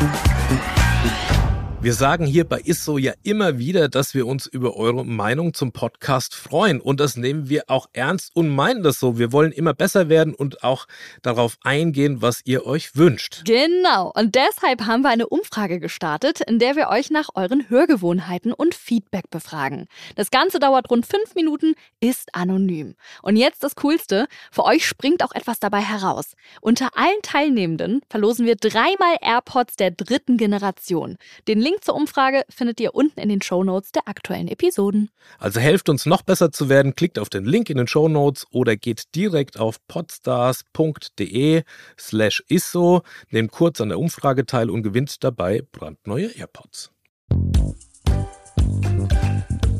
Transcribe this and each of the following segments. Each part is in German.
Thank you. Wir sagen hier bei ISSO ja immer wieder, dass wir uns über eure Meinung zum Podcast freuen. Und das nehmen wir auch ernst und meinen das so. Wir wollen immer besser werden und auch darauf eingehen, was ihr euch wünscht. Genau. Und deshalb haben wir eine Umfrage gestartet, in der wir euch nach euren Hörgewohnheiten und Feedback befragen. Das Ganze dauert rund fünf Minuten, ist anonym. Und jetzt das Coolste. Für euch springt auch etwas dabei heraus. Unter allen Teilnehmenden verlosen wir dreimal AirPods der dritten Generation. Den Link zur Umfrage findet ihr unten in den Show Notes der aktuellen Episoden. Also helft uns noch besser zu werden, klickt auf den Link in den Show Notes oder geht direkt auf podstars.de slash isso, nehmt kurz an der Umfrage teil und gewinnt dabei brandneue AirPods.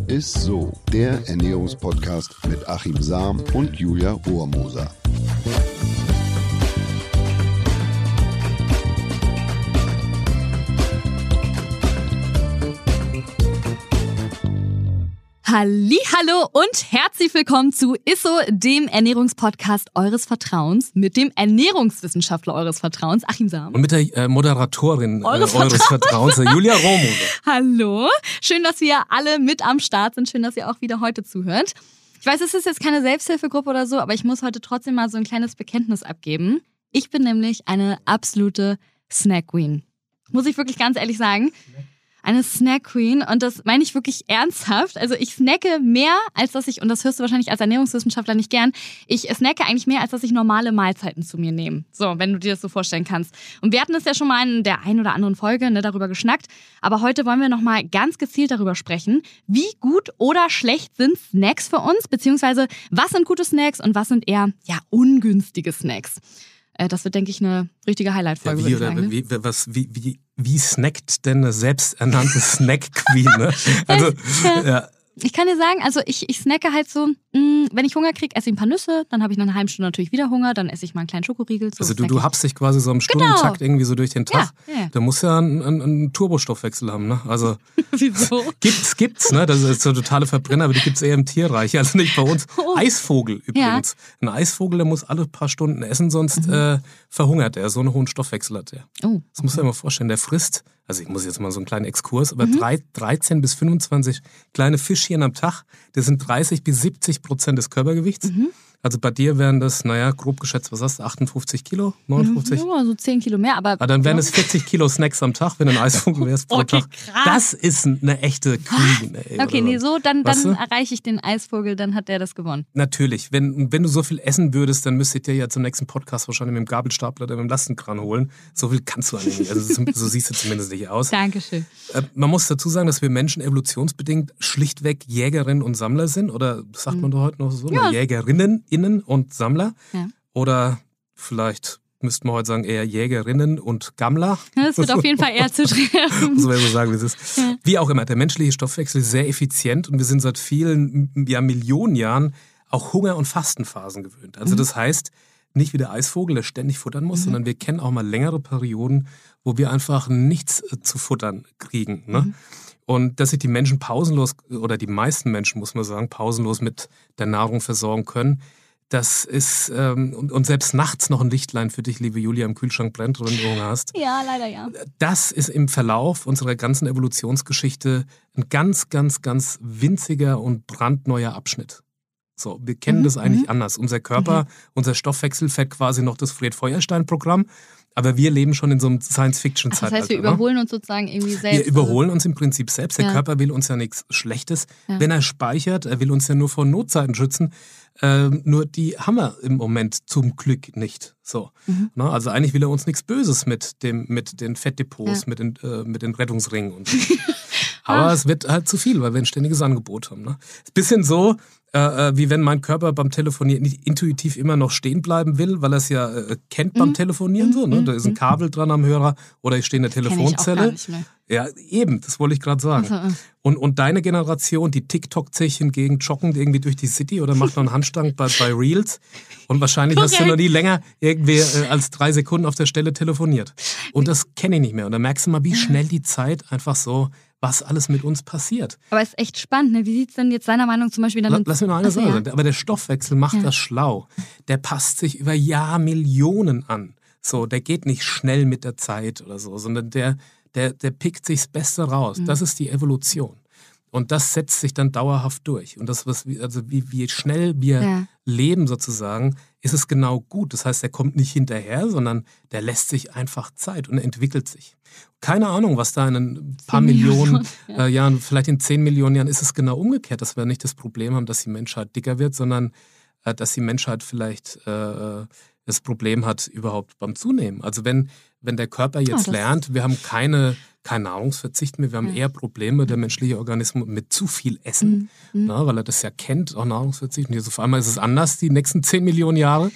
Ist so, der Ernährungspodcast mit Achim Sam und Julia Rohrmoser. Hallo und herzlich willkommen zu ISSO, dem Ernährungspodcast eures Vertrauens mit dem Ernährungswissenschaftler eures Vertrauens, Achim Sam. Und mit der äh, Moderatorin eures, äh, eures Vertrauens, Julia Romo. Hallo, schön, dass wir alle mit am Start sind, schön, dass ihr auch wieder heute zuhört. Ich weiß, es ist jetzt keine Selbsthilfegruppe oder so, aber ich muss heute trotzdem mal so ein kleines Bekenntnis abgeben. Ich bin nämlich eine absolute Snack Queen. Muss ich wirklich ganz ehrlich sagen. Ja eine Snack Queen und das meine ich wirklich ernsthaft. Also ich snacke mehr, als dass ich, und das hörst du wahrscheinlich als Ernährungswissenschaftler nicht gern, ich snacke eigentlich mehr, als dass ich normale Mahlzeiten zu mir nehme. So, wenn du dir das so vorstellen kannst. Und wir hatten es ja schon mal in der einen oder anderen Folge ne, darüber geschnackt, aber heute wollen wir nochmal ganz gezielt darüber sprechen, wie gut oder schlecht sind Snacks für uns, beziehungsweise was sind gute Snacks und was sind eher, ja, ungünstige Snacks. Äh, das wird, denke ich, eine richtige Highlight-Folge. Ja, wie, oder, ne? wie, was, wie, wie, wie snackt denn eine selbsternannte Snack-Queen? Ne? Also, ja. Ich kann dir sagen, also ich, ich snacke halt so, mh, mm, wenn ich Hunger kriege, esse ich ein paar Nüsse, dann habe ich nach einer halben Stunde natürlich wieder Hunger, dann esse ich mal einen kleinen Schokoriegel. So also du, du habst dich quasi so im. Stundentakt genau. irgendwie so durch den Tag. Ja, ja. Da musst ja einen, einen, einen Turbostoffwechsel haben, ne? Also Wieso? Gibt's, gibt's, ne? Das ist so totale Verbrenner, aber die gibt's eher im Tierreich, also nicht bei uns. Oh. Eisvogel übrigens. Ja. Ein Eisvogel, der muss alle paar Stunden essen, sonst mhm. äh, verhungert er. So einen hohen Stoffwechsel hat er. Oh. Das muss man mal vorstellen. Der frisst also ich muss jetzt mal so einen kleinen Exkurs, aber mhm. drei, 13 bis 25 kleine Fischchen am Tag, das sind 30 bis 70 Prozent des Körpergewichts. Mhm. Also bei dir wären das, naja, grob geschätzt, was hast du, 58 Kilo, 59? Ja, so 10 Kilo mehr, aber... aber ah, dann wären es 40 Kilo Snacks am Tag, wenn du ein Eisvogel wärst pro okay, Tag. Krass. Das ist eine echte Queen, ey, Okay, nee, so, dann, dann erreiche ich den Eisvogel, dann hat der das gewonnen. Natürlich, wenn, wenn du so viel essen würdest, dann müsstet ihr ja zum nächsten Podcast wahrscheinlich mit dem Gabelstapler oder mit dem Lastenkran holen. So viel kannst du eigentlich nicht, also so siehst du zumindest nicht aus. Dankeschön. Äh, man muss dazu sagen, dass wir Menschen evolutionsbedingt schlichtweg Jägerinnen und Sammler sind, oder sagt man mhm. doch heute noch so, ja. Jägerinnen, innen und Sammler. Ja. Oder vielleicht müssten wir heute sagen, eher Jägerinnen und Gammler. Das wird auf jeden Fall eher zu treffen. Muss man so sagen, wie es ist. Ja. Wie auch immer, der menschliche Stoffwechsel ist sehr effizient und wir sind seit vielen ja, Millionen Jahren auch Hunger- und Fastenphasen gewöhnt. Also mhm. das heißt, nicht wie der Eisvogel, der ständig futtern muss, mhm. sondern wir kennen auch mal längere Perioden, wo wir einfach nichts äh, zu futtern kriegen. Ne? Mhm. Und dass sich die Menschen pausenlos, oder die meisten Menschen, muss man sagen, pausenlos mit der Nahrung versorgen können, das ist, ähm, und, und, selbst nachts noch ein Lichtlein für dich, liebe Julia, im Kühlschrank brennt, wenn du Hunger hast. Ja, leider ja. Das ist im Verlauf unserer ganzen Evolutionsgeschichte ein ganz, ganz, ganz winziger und brandneuer Abschnitt. So, wir kennen mhm. das eigentlich mhm. anders. Unser Körper, mhm. unser Stoffwechsel fährt quasi noch das Fred-Feuerstein-Programm. Aber wir leben schon in so einem Science-Fiction-Zeitalter. Das heißt, wir ne? überholen uns sozusagen irgendwie selbst. Wir überholen uns im Prinzip selbst. Der ja. Körper will uns ja nichts Schlechtes. Ja. Wenn er speichert, er will uns ja nur vor Notzeiten schützen. Ähm, nur die haben wir im Moment zum Glück nicht. So. Mhm. Na, also eigentlich will er uns nichts Böses mit, dem, mit den Fettdepots, ja. mit, den, äh, mit den Rettungsringen und so. Aber es wird halt zu viel, weil wir ein ständiges Angebot haben. Ne? Ist ein bisschen so, äh, äh, wie wenn mein Körper beim Telefonieren nicht intuitiv immer noch stehen bleiben will, weil er es ja äh, kennt beim mhm. Telefonieren. So, ne? Da ist ein mhm. Kabel dran am Hörer oder ich stehe in der Telefonzelle. Ja, eben, das wollte ich gerade sagen. Also, und, und deine Generation, die TikTok sich hingegen joggen irgendwie durch die City oder macht noch einen Handstand bei, bei Reels. Und wahrscheinlich Korrekt. hast du noch nie länger irgendwie äh, als drei Sekunden auf der Stelle telefoniert. Und das kenne ich nicht mehr. Und da merkst du mal, wie schnell die Zeit einfach so was alles mit uns passiert. Aber es ist echt spannend. Ne? Wie sieht es denn jetzt seiner Meinung zum Beispiel dann... Lass mir noch eine Sache. Ja. Aber der Stoffwechsel macht ja. das schlau. Der passt sich über Jahrmillionen an. So, der geht nicht schnell mit der Zeit oder so, sondern der, der, der pickt sich das Beste raus. Mhm. Das ist die Evolution. Und das setzt sich dann dauerhaft durch. Und das, was wir, also wie, wie schnell wir ja. leben sozusagen, ist es genau gut. Das heißt, er kommt nicht hinterher, sondern der lässt sich einfach Zeit und entwickelt sich. Keine Ahnung, was da in ein paar Millionen, Millionen äh, Jahren, vielleicht in zehn Millionen Jahren ist es genau umgekehrt, dass wir nicht das Problem haben, dass die Menschheit dicker wird, sondern äh, dass die Menschheit vielleicht äh, das Problem hat überhaupt beim Zunehmen. Also wenn, wenn der Körper jetzt oh, lernt, wir haben keine kein Nahrungsverzicht mehr. Wir haben ja. eher Probleme, der menschliche Organismus, mit zu viel Essen, mhm. na, weil er das ja kennt, auch Nahrungsverzicht. Und jetzt auf einmal ist es anders, die nächsten 10 Millionen Jahre.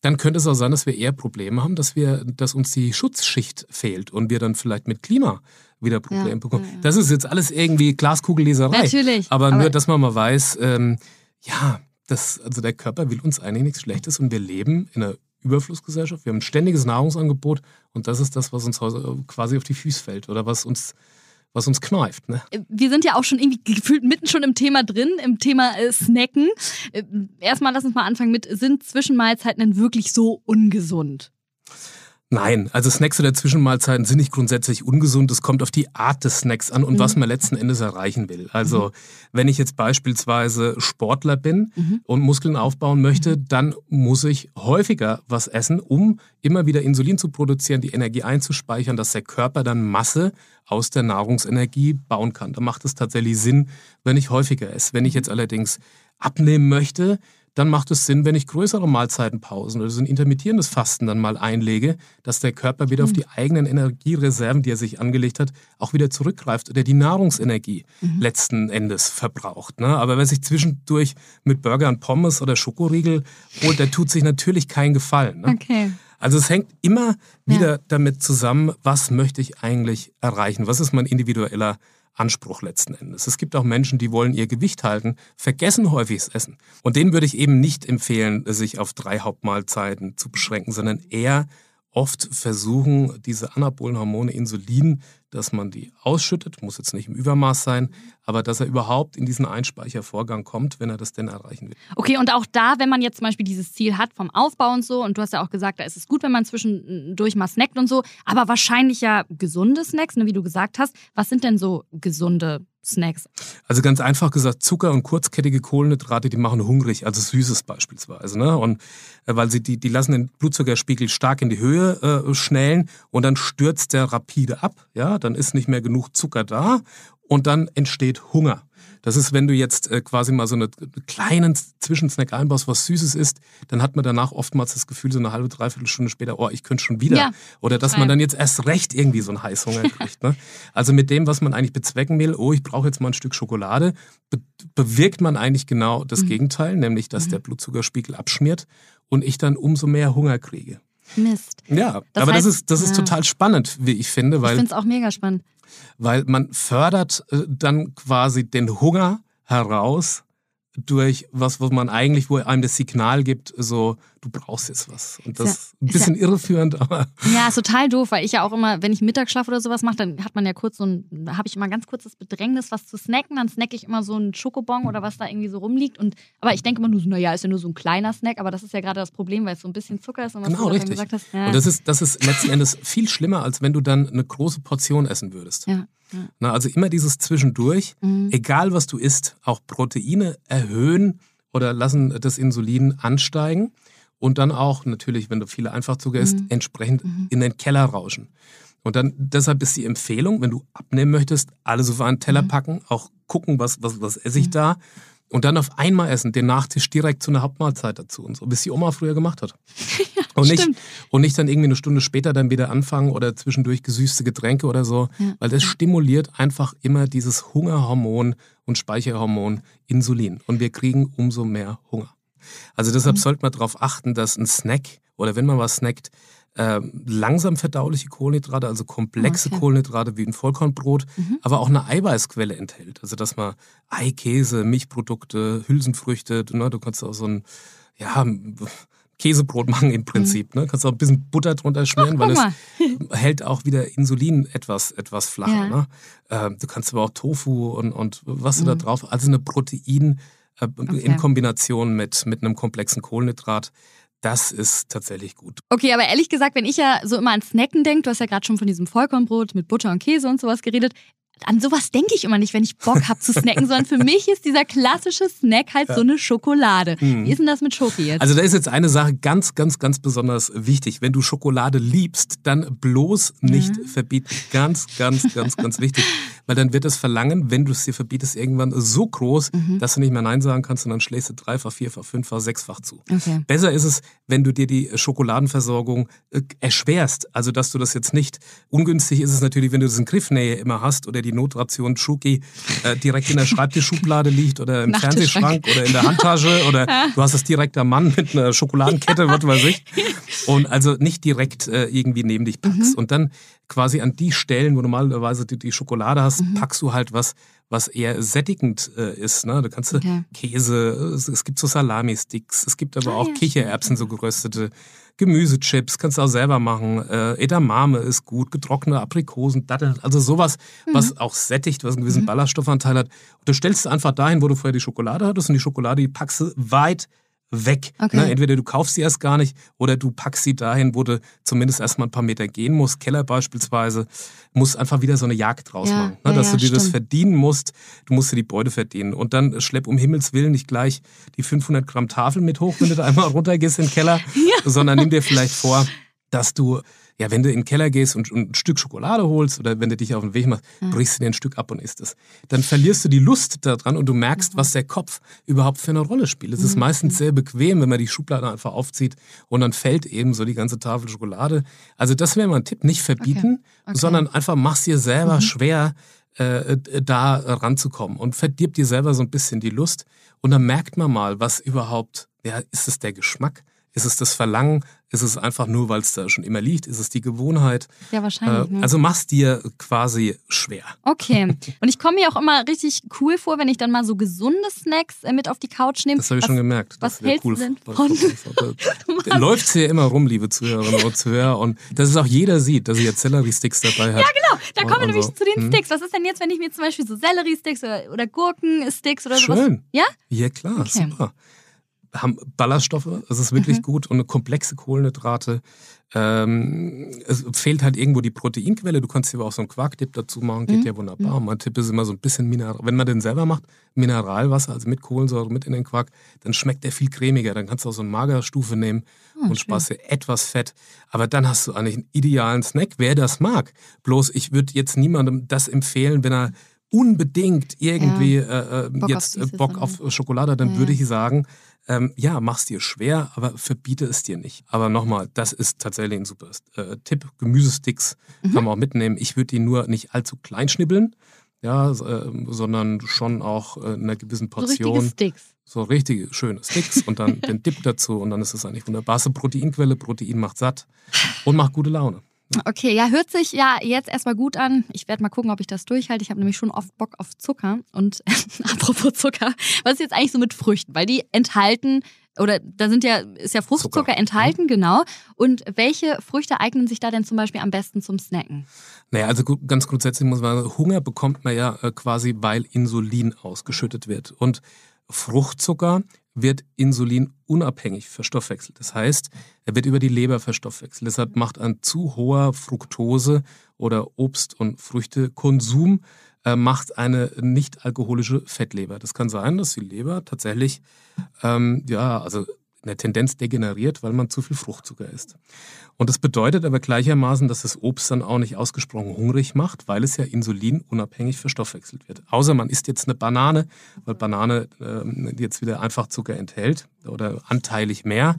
Dann könnte es auch sein, dass wir eher Probleme haben, dass, wir, dass uns die Schutzschicht fehlt und wir dann vielleicht mit Klima wieder Probleme ja, bekommen. Ja, das ist jetzt alles irgendwie Glaskugelleserei. Natürlich. Aber, aber nur, dass man mal weiß, ähm, ja, das, also der Körper will uns eigentlich nichts Schlechtes und wir leben in einer Überflussgesellschaft. Wir haben ein ständiges Nahrungsangebot und das ist das, was uns quasi auf die Füße fällt oder was uns was uns kneift. Ne? Wir sind ja auch schon irgendwie gefühlt mitten schon im Thema drin, im Thema äh, Snacken. Äh, erstmal lass uns mal anfangen mit, sind Zwischenmahlzeiten denn wirklich so ungesund? Nein, also Snacks oder Zwischenmahlzeiten sind nicht grundsätzlich ungesund. Es kommt auf die Art des Snacks an und mhm. was man letzten Endes erreichen will. Also mhm. wenn ich jetzt beispielsweise Sportler bin mhm. und Muskeln aufbauen möchte, mhm. dann muss ich häufiger was essen, um immer wieder Insulin zu produzieren, die Energie einzuspeichern, dass der Körper dann Masse aus der Nahrungsenergie bauen kann. Da macht es tatsächlich Sinn, wenn ich häufiger esse. Wenn ich jetzt allerdings abnehmen möchte, dann macht es Sinn, wenn ich größere Mahlzeitenpausen oder so ein intermittierendes Fasten dann mal einlege, dass der Körper wieder mhm. auf die eigenen Energiereserven, die er sich angelegt hat, auch wieder zurückgreift oder die Nahrungsenergie mhm. letzten Endes verbraucht. Ne? Aber wer sich zwischendurch mit Burger und Pommes oder Schokoriegel holt, der tut sich natürlich keinen Gefallen. Ne? Okay. Also es hängt immer wieder ja. damit zusammen, was möchte ich eigentlich erreichen? Was ist mein individueller Anspruch letzten Endes. Es gibt auch Menschen, die wollen ihr Gewicht halten, vergessen häufiges Essen. Und denen würde ich eben nicht empfehlen, sich auf drei Hauptmahlzeiten zu beschränken, sondern eher oft versuchen, diese anabolen Hormone Insulin dass man die ausschüttet, muss jetzt nicht im Übermaß sein, aber dass er überhaupt in diesen Einspeichervorgang kommt, wenn er das denn erreichen will. Okay, und auch da, wenn man jetzt zum Beispiel dieses Ziel hat vom Aufbau und so, und du hast ja auch gesagt, da ist es gut, wenn man zwischendurch mal snackt und so, aber wahrscheinlich ja gesunde Snacks, ne, wie du gesagt hast. Was sind denn so gesunde Snacks? Also ganz einfach gesagt, Zucker und kurzkettige Kohlenhydrate, die machen hungrig, also Süßes beispielsweise. Ne? Und äh, weil sie die, die lassen den Blutzuckerspiegel stark in die Höhe äh, schnellen und dann stürzt der rapide ab. Ja, dann ist nicht mehr genug Zucker da und dann entsteht Hunger. Das ist, wenn du jetzt äh, quasi mal so einen kleinen Zwischensnack einbaust, was Süßes ist, dann hat man danach oftmals das Gefühl, so eine halbe, dreiviertel Stunde später, oh, ich könnte schon wieder. Ja. Oder dass man dann jetzt erst recht irgendwie so einen Heißhunger kriegt. Ne? Also mit dem, was man eigentlich bezwecken will, oh, ich brauche jetzt mal ein Stück Schokolade, be bewirkt man eigentlich genau das mhm. Gegenteil, nämlich dass mhm. der Blutzuckerspiegel abschmiert und ich dann umso mehr Hunger kriege. Mist. Ja, das aber heißt, das ist, das ist ja. total spannend, wie ich finde. Weil, ich finde es auch mega spannend. Weil man fördert äh, dann quasi den Hunger heraus durch was, was man eigentlich, wo einem das Signal gibt, so, du brauchst jetzt was. Und das ist ja, ein bisschen ja, irreführend, aber. Ja, ist total doof, weil ich ja auch immer, wenn ich Mittagsschlaf oder sowas mache, dann hat man ja kurz so ein, habe ich immer ganz kurz das Bedrängnis, was zu snacken. Dann snacke ich immer so einen Schokobon oder was da irgendwie so rumliegt. Und, aber ich denke immer nur so, naja, ist ja nur so ein kleiner Snack, aber das ist ja gerade das Problem, weil es so ein bisschen Zucker ist und was genau, du richtig. gesagt hast. Ja. Und das ist, das ist letzten Endes viel schlimmer, als wenn du dann eine große Portion essen würdest. Ja. Na, also immer dieses Zwischendurch, mhm. egal was du isst, auch Proteine erhöhen oder lassen das Insulin ansteigen und dann auch natürlich, wenn du viele Einfachzucker isst, mhm. entsprechend mhm. in den Keller rauschen. Und dann deshalb ist die Empfehlung, wenn du abnehmen möchtest, alles auf einen Teller mhm. packen, auch gucken, was, was, was esse ich mhm. da und dann auf einmal essen, den Nachtisch direkt zu einer Hauptmahlzeit dazu und so, wie es die Oma früher gemacht hat. ja, und, nicht, und nicht dann irgendwie eine Stunde später dann wieder anfangen oder zwischendurch gesüßte Getränke oder so, ja. weil das stimuliert einfach immer dieses Hungerhormon und Speicherhormon Insulin und wir kriegen umso mehr Hunger. Also deshalb mhm. sollte man darauf achten, dass ein Snack oder wenn man was snackt, äh, langsam verdauliche Kohlenhydrate, also komplexe okay. Kohlenhydrate wie ein Vollkornbrot, mhm. aber auch eine Eiweißquelle enthält. Also dass man Ei, Käse, Milchprodukte, Hülsenfrüchte, ne, du kannst auch so ein ja, Käsebrot machen im Prinzip. Mhm. Ne? Kannst auch ein bisschen Butter drunter schmieren, Ach, weil es hält auch wieder Insulin etwas, etwas flacher. Ja. Ne? Äh, du kannst aber auch Tofu und, und was mhm. du da drauf, also eine Protein äh, okay. in Kombination mit, mit einem komplexen Kohlenhydrat das ist tatsächlich gut. Okay, aber ehrlich gesagt, wenn ich ja so immer an Snacken denke, du hast ja gerade schon von diesem Vollkornbrot mit Butter und Käse und sowas geredet, an sowas denke ich immer nicht, wenn ich Bock habe zu snacken, sondern für mich ist dieser klassische Snack halt ja. so eine Schokolade. Mhm. Wie ist denn das mit Schoki jetzt? Also da ist jetzt eine Sache ganz, ganz, ganz besonders wichtig. Wenn du Schokolade liebst, dann bloß nicht ja. verbieten. Ganz, ganz, ganz, ganz wichtig. Weil dann wird das Verlangen, wenn du es dir verbietest, irgendwann so groß, mhm. dass du nicht mehr Nein sagen kannst und dann schlägst du dreifach, vierfach, fünffach, sechsfach zu. Okay. Besser ist es, wenn du dir die Schokoladenversorgung äh, erschwerst. Also dass du das jetzt nicht, ungünstig ist es natürlich, wenn du das in Griffnähe immer hast oder die Notration Schuki äh, direkt in der Schreibtischschublade liegt oder im Fernsehschrank oder in der Handtasche oder du hast es direkt am Mann mit einer Schokoladenkette, was weiß ich. Und also nicht direkt äh, irgendwie neben dich packst. Mhm. Und dann quasi an die Stellen, wo normalerweise du die Schokolade hast, mhm. packst du halt was, was eher sättigend äh, ist. Ne? Da kannst du okay. Käse, es, es, gibt so Salami-Sticks, es gibt aber ah, auch ja, Kichererbsen, so geröstete. Gemüsechips kannst du auch selber machen. Äh, Edamame ist gut, getrocknete Aprikosen, Datteln, also sowas, mhm. was auch sättigt, was einen gewissen mhm. Ballaststoffanteil hat. Und du stellst es einfach dahin, wo du vorher die Schokolade hattest und die Schokolade, die packst du weit weg. Okay. Ne? Entweder du kaufst sie erst gar nicht oder du packst sie dahin, wo du zumindest erstmal ein paar Meter gehen musst. Keller beispielsweise, musst einfach wieder so eine Jagd draus ja, machen. Ne? Dass ja, du dir stimmt. das verdienen musst, du musst dir die Beute verdienen. Und dann schlepp um Himmels Willen nicht gleich die 500 Gramm Tafel mit hoch, wenn du da einmal runtergehst in den Keller, ja. sondern nimm dir vielleicht vor, dass du ja, wenn du in den Keller gehst und, und, ein Stück Schokolade holst oder wenn du dich auf den Weg machst, ja. brichst du dir ein Stück ab und isst es. Dann verlierst du die Lust daran und du merkst, mhm. was der Kopf überhaupt für eine Rolle spielt. Es ist mhm. meistens sehr bequem, wenn man die Schublade einfach aufzieht und dann fällt eben so die ganze Tafel Schokolade. Also das wäre mal ein Tipp, nicht verbieten, okay. Okay. sondern einfach mach's dir selber mhm. schwer, äh, da ranzukommen und verdirbt dir selber so ein bisschen die Lust und dann merkt man mal, was überhaupt, ja, ist es der Geschmack? Ist es das Verlangen? Ist es einfach nur, weil es da schon immer liegt? Ist es die Gewohnheit? Ja, wahrscheinlich. Äh, ne? Also mach's dir quasi schwer. Okay. Und ich komme mir auch immer richtig cool vor, wenn ich dann mal so gesunde Snacks äh, mit auf die Couch nehme. Das habe ich schon gemerkt. Was hältst cool du denn von? Läuft hier immer rum, liebe Zuhörerinnen und Zuhörer. Und dass es auch jeder sieht, dass ich jetzt Sellerie-Sticks dabei habe. Ja, genau. Da kommen wir nämlich so. zu den hm? Sticks. Was ist denn jetzt, wenn ich mir zum Beispiel so Sellerie-Sticks oder, oder Gurken-Sticks oder sowas... Schön. Ja? Ja, klar. Okay. Super haben Ballaststoffe, es ist wirklich mhm. gut und eine komplexe Kohlenhydrate. Ähm, es fehlt halt irgendwo die Proteinquelle. Du kannst hier auch so einen Quarkdip dazu machen, geht mhm. ja wunderbar. Mhm. Mein Tipp ist immer so ein bisschen Mineral. Wenn man den selber macht, Mineralwasser, also mit Kohlensäure mit in den Quark, dann schmeckt der viel cremiger. Dann kannst du auch so eine Magerstufe nehmen oh, und sparst dir etwas Fett. Aber dann hast du eigentlich einen idealen Snack, wer das mag. Bloß ich würde jetzt niemandem das empfehlen, wenn er unbedingt irgendwie ja. äh, äh Bock jetzt auf Bock auf Schokolade, dann ja. würde ich sagen, ähm, ja, mach's dir schwer, aber verbiete es dir nicht. Aber nochmal, das ist tatsächlich ein super äh, Tipp. Gemüsesticks mhm. kann man auch mitnehmen. Ich würde die nur nicht allzu klein schnibbeln, ja, äh, sondern schon auch äh, in einer gewissen Portion. So richtige Sticks. So richtige, schöne Sticks und dann den Dip dazu und dann ist es eigentlich wunderbar. Proteinquelle, Protein macht satt und macht gute Laune. Okay, ja, hört sich ja jetzt erstmal gut an. Ich werde mal gucken, ob ich das durchhalte. Ich habe nämlich schon oft Bock auf Zucker. Und apropos Zucker, was ist jetzt eigentlich so mit Früchten? Weil die enthalten, oder da sind ja, ist ja Fruchtzucker Zucker. enthalten, mhm. genau. Und welche Früchte eignen sich da denn zum Beispiel am besten zum Snacken? Naja, also ganz grundsätzlich muss man sagen, Hunger bekommt man ja äh, quasi, weil Insulin ausgeschüttet wird. Und Fruchtzucker wird Insulin unabhängig verstoffwechselt. Das heißt, er wird über die Leber verstoffwechselt. Deshalb macht ein zu hoher Fructose oder Obst- und Früchtekonsum äh, macht eine nicht alkoholische Fettleber. Das kann sein, dass die Leber tatsächlich ähm, ja also in der Tendenz degeneriert, weil man zu viel Fruchtzucker isst. Und das bedeutet aber gleichermaßen, dass das Obst dann auch nicht ausgesprochen hungrig macht, weil es ja Insulin unabhängig verstoffwechselt wird. Außer man isst jetzt eine Banane, weil Banane äh, jetzt wieder einfach Zucker enthält oder anteilig mehr.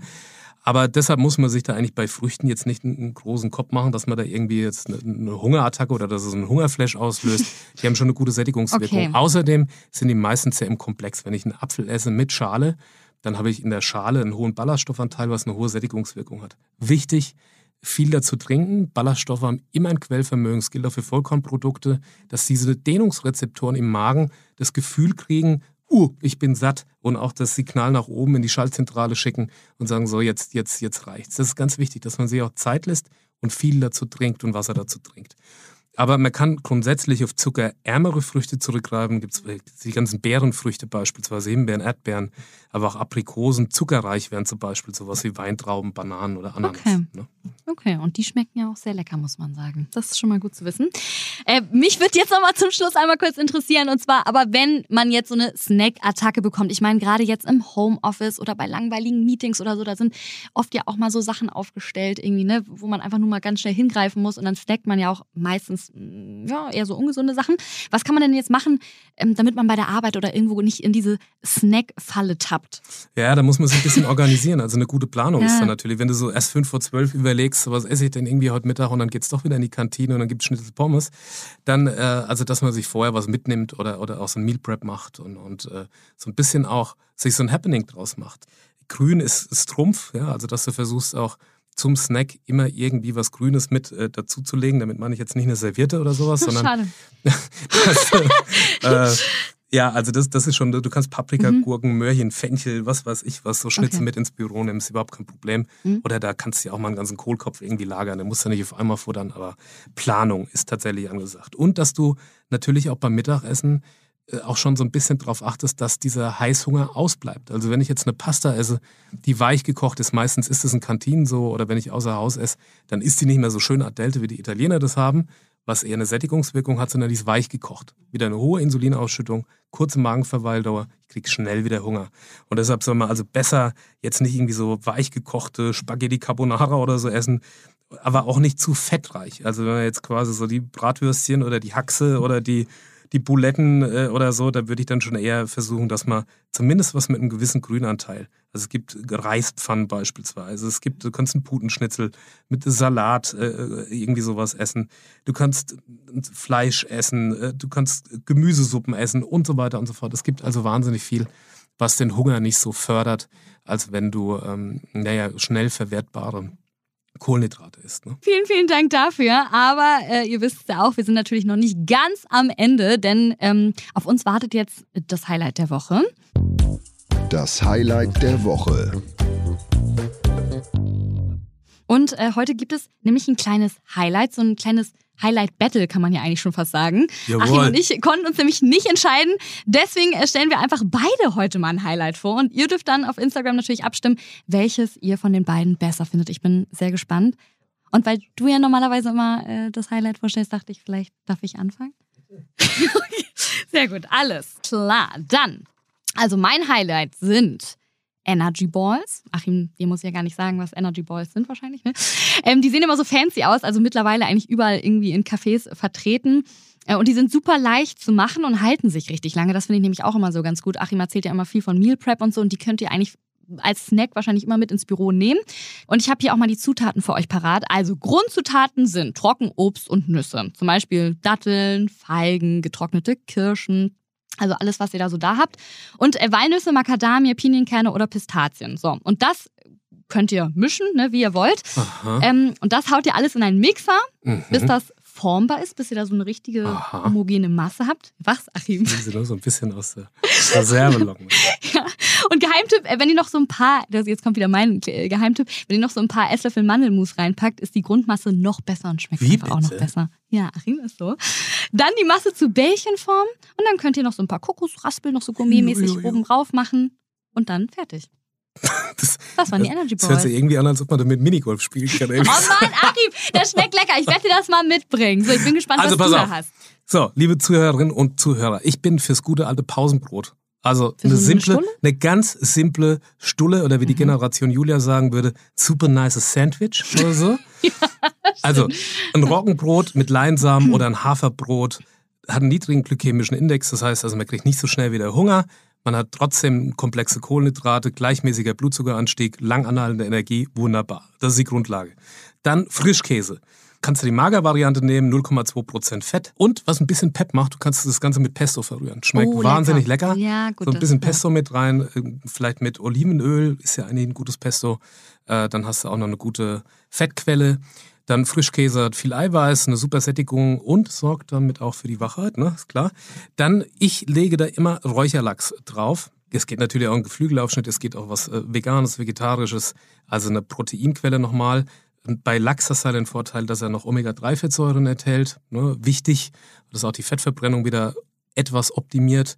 Aber deshalb muss man sich da eigentlich bei Früchten jetzt nicht einen großen Kopf machen, dass man da irgendwie jetzt eine Hungerattacke oder dass es einen Hungerflash auslöst. Die haben schon eine gute Sättigungswirkung. Okay. Außerdem sind die meistens ja im Komplex. Wenn ich einen Apfel esse mit Schale, dann habe ich in der Schale einen hohen Ballaststoffanteil, was eine hohe Sättigungswirkung hat. Wichtig, viel dazu trinken. Ballaststoffe haben immer ein Quellvermögen. Es gilt auch für Vollkornprodukte, dass diese Dehnungsrezeptoren im Magen das Gefühl kriegen, uh, ich bin satt und auch das Signal nach oben in die Schaltzentrale schicken und sagen, so, jetzt, jetzt, jetzt reicht's. Das ist ganz wichtig, dass man sich auch Zeit lässt und viel dazu trinkt und Wasser dazu trinkt. Aber man kann grundsätzlich auf zuckerärmere Früchte zurückgreifen. Gibt es die ganzen Beerenfrüchte beispielsweise, Himbeeren, Erdbeeren, aber auch Aprikosen. Zuckerreich wären zum Beispiel sowas wie Weintrauben, Bananen oder Ananas. Okay. Ne? okay, und die schmecken ja auch sehr lecker, muss man sagen. Das ist schon mal gut zu wissen. Äh, mich würde jetzt noch mal zum Schluss einmal kurz interessieren. Und zwar, aber wenn man jetzt so eine Snack-Attacke bekommt, ich meine, gerade jetzt im Homeoffice oder bei langweiligen Meetings oder so, da sind oft ja auch mal so Sachen aufgestellt, irgendwie, ne, wo man einfach nur mal ganz schnell hingreifen muss und dann snackt man ja auch meistens ja, eher so ungesunde Sachen. Was kann man denn jetzt machen, ähm, damit man bei der Arbeit oder irgendwo nicht in diese Snack-Falle tappt? Ja, da muss man sich ein bisschen organisieren. Also eine gute Planung ja. ist dann natürlich, wenn du so erst fünf vor zwölf überlegst, was esse ich denn irgendwie heute Mittag und dann geht es doch wieder in die Kantine und dann gibt es Schnitzel Pommes, dann, äh, also dass man sich vorher was mitnimmt oder, oder auch so ein Meal Prep macht und, und äh, so ein bisschen auch sich so ein Happening draus macht. Grün ist, ist Trumpf, ja, also dass du versuchst auch zum Snack immer irgendwie was Grünes mit äh, dazuzulegen. Damit meine ich jetzt nicht eine Serviette oder sowas, sondern. Schade. das, äh, ja, also das, das ist schon, du kannst Paprika, mhm. Gurken, Möhrchen, Fenchel, was weiß ich, was so Schnitzel okay. mit ins Büro nehmen, ist überhaupt kein Problem. Mhm. Oder da kannst du ja auch mal einen ganzen Kohlkopf irgendwie lagern, den musst du nicht auf einmal futtern, aber Planung ist tatsächlich angesagt. Und dass du natürlich auch beim Mittagessen auch schon so ein bisschen darauf achtest, dass dieser Heißhunger ausbleibt. Also wenn ich jetzt eine Pasta esse, die weich gekocht ist, meistens ist es in Kantinen so, oder wenn ich außer Haus esse, dann ist die nicht mehr so schön ad dente, wie die Italiener das haben, was eher eine Sättigungswirkung hat, sondern die ist weich gekocht. Wieder eine hohe Insulinausschüttung, kurze Magenverweildauer, ich krieg schnell wieder Hunger. Und deshalb soll man also besser jetzt nicht irgendwie so weich gekochte Spaghetti Carbonara oder so essen, aber auch nicht zu fettreich. Also wenn man jetzt quasi so die Bratwürstchen oder die Haxe oder die die Buletten äh, oder so, da würde ich dann schon eher versuchen, dass man zumindest was mit einem gewissen Grünanteil. Also es gibt Reispfannen beispielsweise, es gibt, du kannst einen Putenschnitzel mit Salat äh, irgendwie sowas essen. Du kannst Fleisch essen, äh, du kannst Gemüsesuppen essen und so weiter und so fort. Es gibt also wahnsinnig viel, was den Hunger nicht so fördert, als wenn du, ähm, naja, schnell verwertbare Kohlenhydrate isst. Ne? Vielen, vielen Dank dafür. Aber äh, ihr wisst ja auch, wir sind natürlich noch nicht ganz am Ende, denn ähm, auf uns wartet jetzt das Highlight der Woche. Das Highlight der Woche. Und äh, heute gibt es nämlich ein kleines Highlight, so ein kleines Highlight Battle, kann man ja eigentlich schon fast sagen. Jawohl. Achim und ich konnten uns nämlich nicht entscheiden. Deswegen äh, stellen wir einfach beide heute mal ein Highlight vor. Und ihr dürft dann auf Instagram natürlich abstimmen, welches ihr von den beiden besser findet. Ich bin sehr gespannt. Und weil du ja normalerweise immer äh, das Highlight vorstellst, dachte ich, vielleicht darf ich anfangen. sehr gut, alles klar. Dann, also mein Highlight sind Energy Balls. Achim, dir muss ja gar nicht sagen, was Energy Balls sind wahrscheinlich. Ne? Ähm, die sehen immer so fancy aus, also mittlerweile eigentlich überall irgendwie in Cafés vertreten. Äh, und die sind super leicht zu machen und halten sich richtig lange. Das finde ich nämlich auch immer so ganz gut. Achim erzählt ja immer viel von Meal Prep und so und die könnt ihr eigentlich als Snack wahrscheinlich immer mit ins Büro nehmen. Und ich habe hier auch mal die Zutaten für euch parat. Also Grundzutaten sind Trockenobst und Nüsse. Zum Beispiel Datteln, Feigen, getrocknete Kirschen, also alles, was ihr da so da habt. Und äh, Walnüsse, Macadamia, Pinienkerne oder Pistazien. So, und das könnt ihr mischen, ne, wie ihr wollt. Ähm, und das haut ihr alles in einen Mixer, mhm. bis das formbar ist, bis ihr da so eine richtige Aha. homogene Masse habt. Was, Achim? Sie nur so ein bisschen aus der Reserve locken. ja. Und Geheimtipp, äh, wenn ihr noch so ein paar, jetzt kommt wieder mein Geheimtipp, wenn ihr noch so ein paar Esslöffel Mandelmus reinpackt, ist die Grundmasse noch besser und schmeckt Wie einfach auch noch besser. Ja, Achim ist so. Dann die Masse zu Bällchenform und dann könnt ihr noch so ein paar Kokosraspel noch so gourmetmäßig oben drauf machen und dann fertig. Das, das waren die Energy Balls. Das hört sich irgendwie an, als ob man damit Minigolf spielen kann. oh Mann, Achim, das schmeckt lecker. Ich werde dir das mal mitbringen. So, ich bin gespannt, also, was du auf. da hast. So, liebe Zuhörerinnen und Zuhörer, ich bin fürs gute alte Pausenbrot. Also eine simple, eine, eine, ganz simple Stulle oder wie die mhm. Generation Julia sagen würde, super nice Sandwich oder so. ja, also ein Roggenbrot mit Leinsamen oder ein Haferbrot hat einen niedrigen glykämischen Index, das heißt also man kriegt nicht so schnell wieder Hunger, man hat trotzdem komplexe Kohlenhydrate, gleichmäßiger Blutzuckeranstieg, lang anhaltende Energie, wunderbar. Das ist die Grundlage. Dann Frischkäse. Kannst du die Magervariante nehmen, 0,2% Fett. Und was ein bisschen Pep macht, du kannst das Ganze mit Pesto verrühren. Schmeckt oh, wahnsinnig lecker. lecker. Ja, gut, so ein bisschen Pesto mit rein, äh, vielleicht mit Olivenöl, ist ja eigentlich ein gutes Pesto. Äh, dann hast du auch noch eine gute Fettquelle. Dann Frischkäse hat viel Eiweiß, eine super Sättigung und sorgt damit auch für die Wachheit, ne? Ist klar. Dann, ich lege da immer Räucherlachs drauf. Es geht natürlich auch um Geflügelaufschnitt, es geht auch was äh, Veganes, Vegetarisches, also eine Proteinquelle nochmal. Bei Lachs hast du halt den Vorteil, dass er noch Omega-3-Fettsäuren enthält. Ne? Wichtig, dass auch die Fettverbrennung wieder etwas optimiert.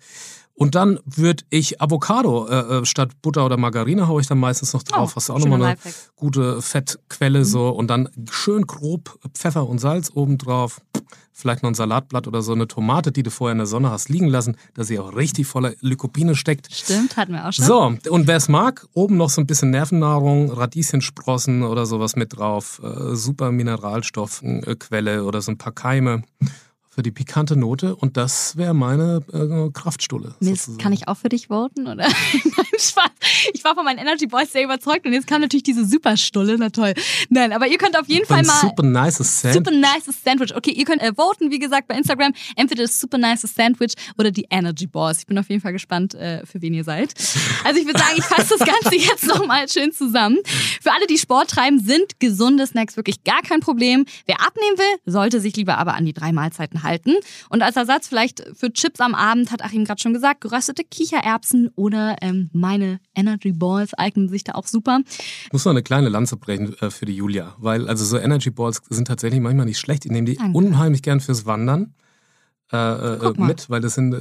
Und dann würde ich Avocado äh, äh, statt Butter oder Margarine haue ich dann meistens noch drauf. Oh, Hast du auch nochmal eine Lifehack. gute Fettquelle mhm. so und dann schön grob Pfeffer und Salz oben drauf. Vielleicht noch ein Salatblatt oder so eine Tomate, die du vorher in der Sonne hast liegen lassen, dass sie auch richtig voller Lykopine steckt. Stimmt, hatten wir auch schon. So, und wer es mag, oben noch so ein bisschen Nervennahrung, Radieschensprossen oder sowas mit drauf. Äh, super Mineralstoffquelle oder so ein paar Keime für die pikante Note und das wäre meine äh, Kraftstulle. Mist, kann ich auch für dich voten? Oder? Nein, Spaß. Ich war von meinen Energy Boys sehr überzeugt und jetzt kam natürlich diese Superstulle. Na toll. Nein, aber ihr könnt auf jeden Fall mal. Super nice Sandwich. Super nice Sandwich. Okay, ihr könnt äh, voten, wie gesagt, bei Instagram. Entweder das Super nice Sandwich oder die Energy Boys. Ich bin auf jeden Fall gespannt, äh, für wen ihr seid. Also ich würde sagen, ich fasse das Ganze jetzt nochmal schön zusammen. Für alle, die Sport treiben, sind gesunde Snacks wirklich gar kein Problem. Wer abnehmen will, sollte sich lieber aber an die drei Mahlzeiten halten. Und als Ersatz vielleicht für Chips am Abend, hat Achim gerade schon gesagt, geröstete Kichererbsen oder ähm, meine Energy Balls eignen sich da auch super. Ich muss noch eine kleine Lanze brechen äh, für die Julia, weil also so Energy Balls sind tatsächlich manchmal nicht schlecht. Ich nehme die Danke. unheimlich gern fürs Wandern. Äh, äh mit, weil das sind,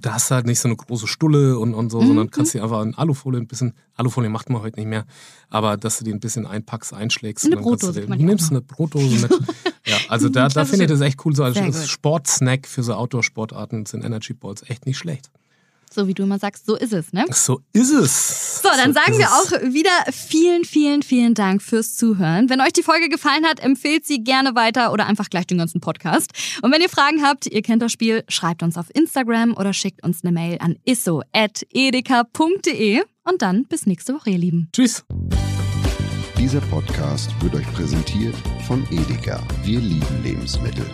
da hast du halt nicht so eine große Stulle und, und so, mhm. sondern kannst die einfach in Alufolie ein bisschen, Alufolie macht man heute nicht mehr, aber dass du die ein bisschen einpackst, einschlägst. Eine Brotdose. Du, du nimmst eine Brotdose mit. also da, da finde ich das echt cool, so als Sportsnack für so Outdoor-Sportarten sind Energy Balls echt nicht schlecht. So wie du immer sagst, so ist es, ne? So ist es. So, dann so sagen wir auch wieder vielen, vielen, vielen Dank fürs Zuhören. Wenn euch die Folge gefallen hat, empfehlt sie gerne weiter oder einfach gleich den ganzen Podcast. Und wenn ihr Fragen habt, ihr kennt das Spiel, schreibt uns auf Instagram oder schickt uns eine Mail an isso.edeka.de. Und dann bis nächste Woche, ihr Lieben. Tschüss. Dieser Podcast wird euch präsentiert von Edeka. Wir lieben Lebensmittel.